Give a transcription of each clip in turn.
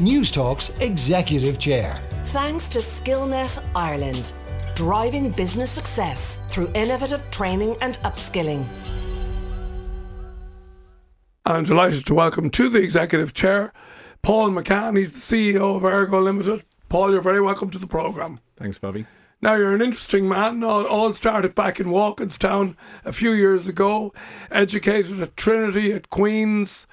Newstalk's Executive Chair. Thanks to Skillnet Ireland, driving business success through innovative training and upskilling. I'm delighted to welcome to the Executive Chair Paul McCann. He's the CEO of Ergo Limited. Paul, you're very welcome to the programme. Thanks, Bobby. Now, you're an interesting man. All, all started back in Walkinstown a few years ago, educated at Trinity, at Queen's,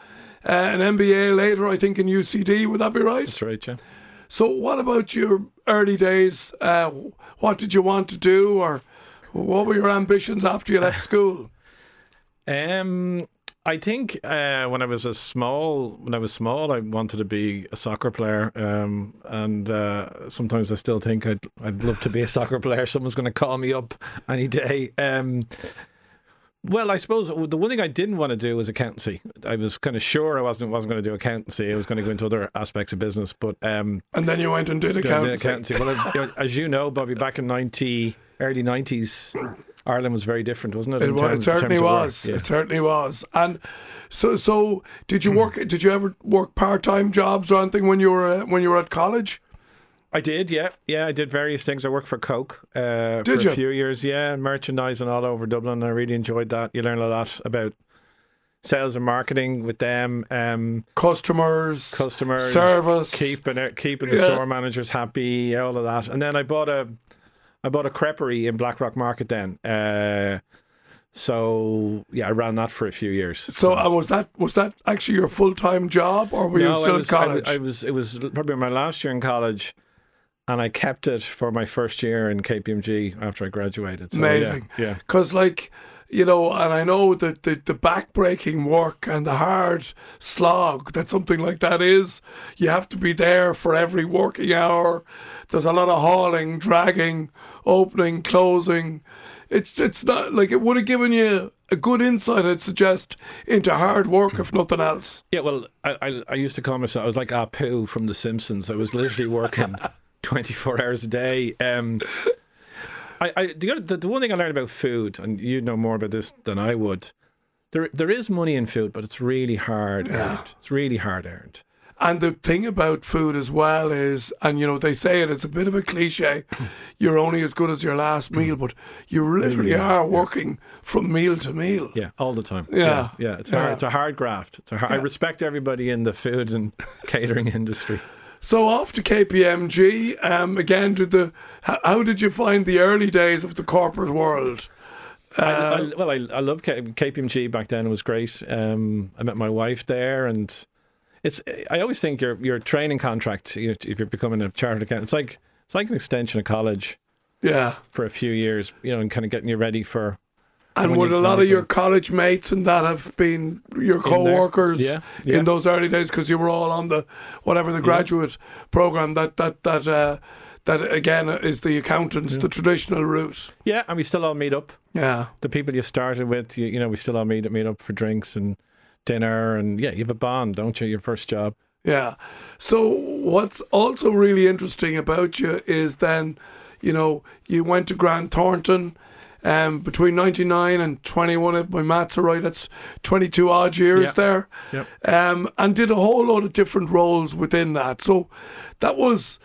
uh, an MBA later, I think, in UCD. Would that be right? That's right, yeah. So, what about your early days? Uh, what did you want to do, or what were your ambitions after you left school? Um, I think uh, when I was a small, when I was small, I wanted to be a soccer player, um, and uh, sometimes I still think I'd I'd love to be a soccer player. Someone's going to call me up any day. Um, well, I suppose the one thing I didn't want to do was accountancy. I was kind of sure I wasn't wasn't going to do accountancy. I was going to go into other aspects of business, but um, and then you went and did accountancy. accountancy. Well, as you know, Bobby, back in ninety early nineties Ireland was very different, wasn't it? It, term, it certainly was. Yeah. It certainly was. And so, so did you work? did you ever work part time jobs or anything when you were uh, when you were at college? I did, yeah, yeah. I did various things. I worked for Coke uh, for you? a few years, yeah, merchandising all over Dublin. I really enjoyed that. You learn a lot about sales and marketing with them, um, customers, customers, service, keeping it, keeping the Yeah. store managers happy, all of that. And then I bought a, I bought a creperie in Blackrock Market. Then, uh, so yeah, I ran that for a few years. So, uh, was that was that actually your full time job, or were you still was, at college? I, was, I was. It was probably my last year in college, and I kept it for my first year in KPMG after I graduated. So, Amazing. Yeah. yeah. Because, like, you know, and I know that the, the back-breaking work and the hard slog that something like that is, you have to be there for every working hour. There's a lot of hauling, dragging, opening, closing. It's it's not like it would have given you a good insight, I'd suggest, into hard work, if nothing else. Yeah, well, I, I, I used to call myself, I was like Apu from The Simpsons. I was literally working 24 hours a day. Um, I, I the, other, the, the one thing I learned about food, and you know more about this than I would, there there is money in food, but it's really hard earned. It's really hard earned. And the thing about food as well is, and you know, they say it, it's a bit of a cliche, you're only as good as your last meal, but you literally are working from meal to meal. Yeah, all the time. Yeah. yeah, yeah, it's Yeah. hard. It's a hard graft. It's a hard, I respect everybody in the food and catering industry. So off to KPMG. Um, again, did the how, how did you find the early days of the corporate world? I, I, well, I, I love K- KPMG back then. It was great. Um, I met my wife there, and it's. I always think your your training contract, you know, if you're becoming a chartered accountant, it's like it's like an extension of college Yeah, for a few years, you know, and kind of getting you ready for. And would a lot of you your college mates and that have been your co-workers Yeah, yeah. in those early days because you were all on the whatever the graduate program that that that uh, that again is the accountants, the traditional route. Yeah, and we still all meet up. Yeah. The people you started with, you, you know, we still all meet meet up for drinks and dinner, and yeah, you have a bond, don't you? Your first job. Yeah. So what's also really interesting about you is then, you know, you went to Grant Thornton um, between 99 and 21, if my maths are right, that's 22 odd years Yeah. there. Yep. Um, and did a whole lot of different roles within that. So that was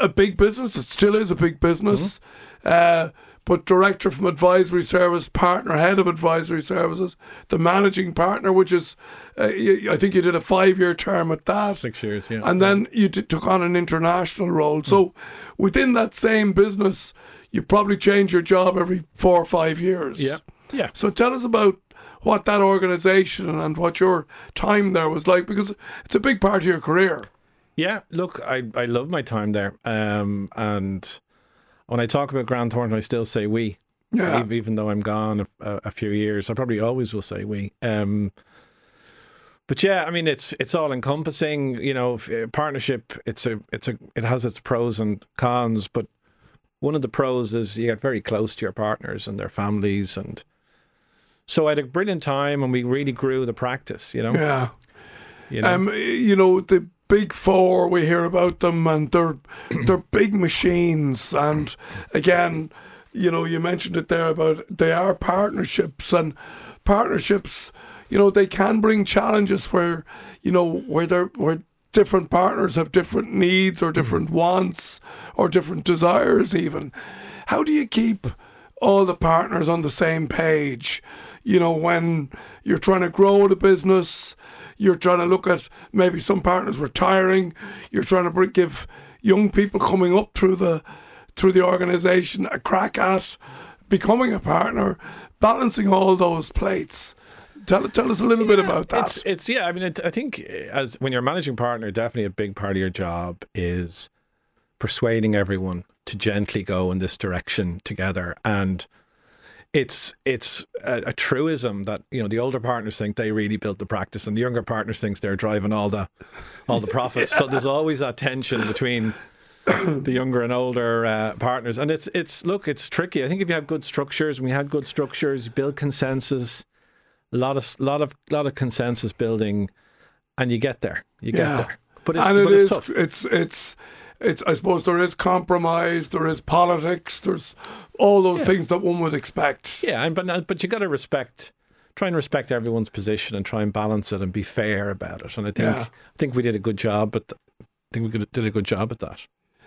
a big business. It still is a big business. Uh, but director from advisory service, partner, head of advisory services, the managing partner, which is, uh, I think you did a five year term at that. Six years, yeah. And then you t- took on an international role. So within that same business, you probably change your job every four or five years. yeah, yeah. So tell us about what that organisation and what your time there was like, because it's a big part of your career. Yeah, look, I, I love my time there. Um, and when I talk about Grant Thornton, I still say we. Yeah. Ev- Even though I'm gone a, a, few years, I probably always will say we. Um, but yeah, I mean, it's it's all encompassing. You know, uh, partnership. It's a it's a it has its pros and cons. But one of the pros is you get very close to your partners and their families, and so I had a brilliant time, and we really grew the practice. You know, Yeah. you know? Um, you know, the big four, we hear about them and they're, they're big machines. And again, you know, you mentioned it there about they are partnerships and partnerships, you know, they can bring challenges where, you know, where they're, where different partners have different needs or mm-hmm. different wants or different desires, even. How do you keep all the partners on the same page? You know, when you're trying to grow the business, you're trying to look at maybe some partners retiring, you're trying to bring, give young people coming up through the through the organisation a crack at becoming a partner, balancing all those plates. Tell, tell us a little bit about that. It's, it's yeah. I mean, it, I think as when you're a managing partner, definitely a big part of your job is persuading everyone to gently go in this direction together. And it's it's a, a truism that you know the older partners think they really built the practice, and the younger partners thinks they're driving all the all the profits. yeah. So there's always that tension between the younger and older uh, partners, and it's it's look, it's tricky. I think if you have good structures, and we had good structures, build consensus a lot of lot of lot of consensus building, and you get there. You get yeah. there. But it's, and but it's, tough. it's it's it's I suppose there is compromise, there is politics, there's all those yeah. things that one would expect. Yeah, and but but you got to respect try and respect everyone's position and try and balance it and be fair about it. And I think yeah. I think we did a good job, but I think we did a good job at that.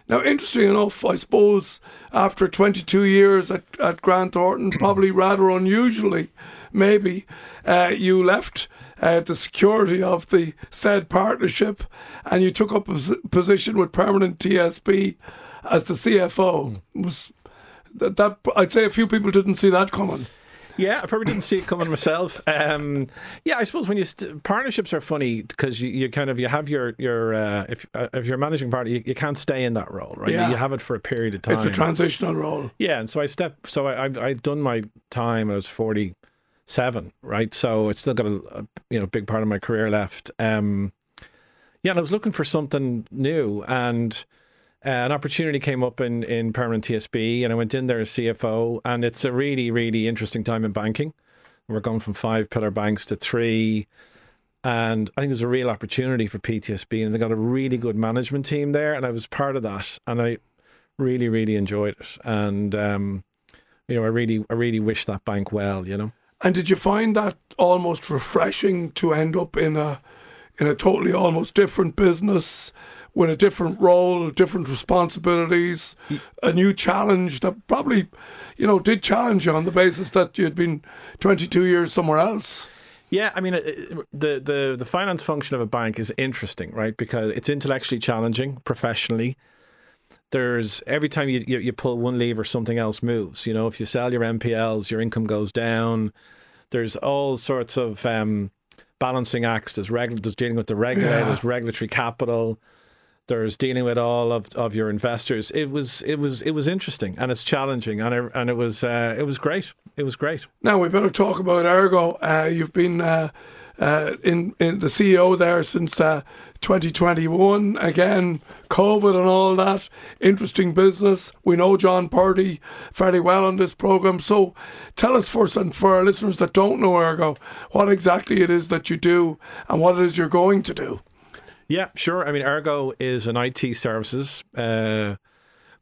Now, interesting enough, I suppose after 22 years at, at Grant Thornton, probably rather unusually, maybe, uh, you left uh, the security of the said partnership and you took up a position with Permanent TSB as the CFO. Mm. Was that, that I'd say a few people didn't see that coming. Yeah, I probably didn't see it coming myself. Um, yeah, I suppose when you st- partnerships are funny because you, you kind of you have your your uh, if uh, if you're managing partner, you, you can't stay in that role, right? Yeah. You have it for a period of time. It's a transitional role. Yeah, and so I step. So I I've, I've done my time. I was forty seven, right? So it's still got a, a, you know big part of my career left. Um, yeah, and I was looking for something new and uh, an opportunity came up in, in permanent TSB, and I went in there as CFO. And it's a really, really interesting time in banking. We're going from five pillar banks to three. And I think there's a real opportunity for PTSB, and they got a really good management team there. And I was part of that, and I really, really enjoyed it. And um, you know, I really, I really wish that bank well. You know. And did you find that almost refreshing to end up in a in a totally almost different business? With a different role, different responsibilities, a new challenge that probably, you know, did challenge you on the basis that you'd been 22 years somewhere else. Yeah, I mean, the the the finance function of a bank is interesting, right? Because it's intellectually challenging, professionally. There's every time you, you, you pull one lever, something else moves. You know, if you sell your NPLs, your income goes down. There's all sorts of um, balancing acts. There's, regu- there's dealing with the regulators, yeah. regulatory capital there's dealing with all of, of your investors. It was it was it was interesting and it's challenging and it, and it was uh, it was great. It was great. Now we better talk about Ergo. Uh, you've been uh, uh in in the CEO there since uh, 2021. Again, COVID and all that. Interesting business. We know John Purdy fairly well on this program. So tell us first, and for our listeners that don't know Ergo, what exactly it is that you do and what it is you're going to do. Yeah, sure. I mean, Ergo is an IT services uh,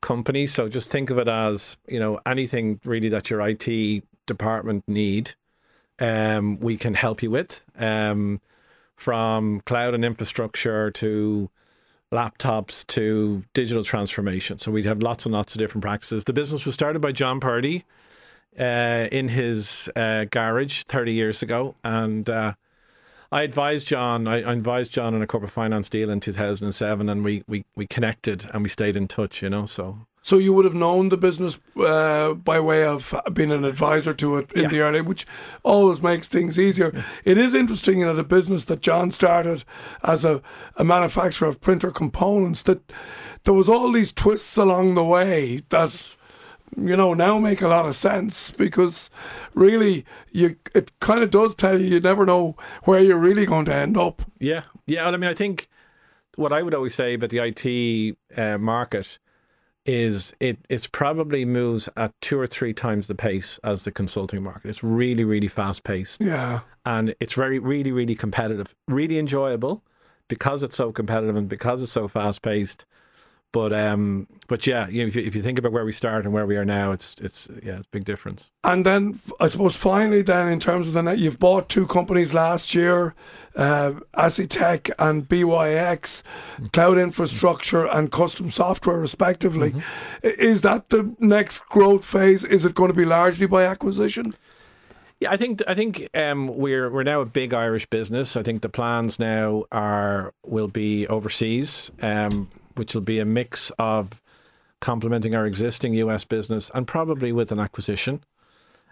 company, so just think of it as you know anything really that your IT department need, um, we can help you with, um, from cloud and infrastructure to laptops to digital transformation. So we have lots and lots of different practices. The business was started by John Purdy uh, in his uh, garage 30 years ago, and uh, I advised John. I, I advised John on a corporate finance deal in 2007, and we, we, we connected and we stayed in touch. You know, so so you would have known the business uh, by way of being an advisor to it in yeah. the early, which always makes things easier. Yeah. It is interesting that a business that John started as a, a manufacturer of printer components that there was all these twists along the way that you know, now make a lot of sense because really you it kind of does tell you you never know where you're really going to end up. Yeah. Yeah. I mean, I think what I would always say about the IT uh, market is it it's probably moves at two or three times the pace as the consulting market. It's really, really fast paced. Yeah. And it's very, really, really competitive, really enjoyable because it's so competitive and because it's so fast paced But um, but yeah, you know, if, you, if you think about where we start and where we are now, it's it's yeah, it's a big difference. And then I suppose finally, then in terms of the net, you've bought two companies last year, uh, Tech and BYX, cloud infrastructure and custom software, respectively. Is that the next growth phase? Is it going to be largely by acquisition? Yeah, I think I think um, we're we're now a big Irish business. I think the plans now are will be overseas, um, which will be a mix of complementing our existing US business and probably with an acquisition.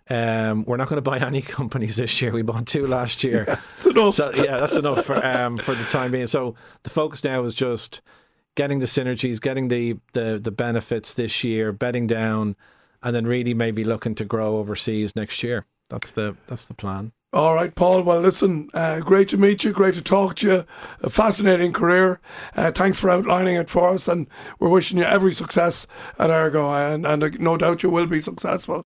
Um, we're not going to buy any companies this year. We bought two last year. Yeah, that's enough. So yeah, that's enough for um, for the time being. So the focus now is just getting the synergies, getting the the the benefits this year, bedding down, and then really maybe looking to grow overseas next year. That's the that's the plan. All right, Paul. Well, listen, uh, great to meet you. Great to talk to you. A fascinating career. Uh, thanks for outlining it for us, and we're wishing you every success at Ergo, and, and uh, no doubt you will be successful.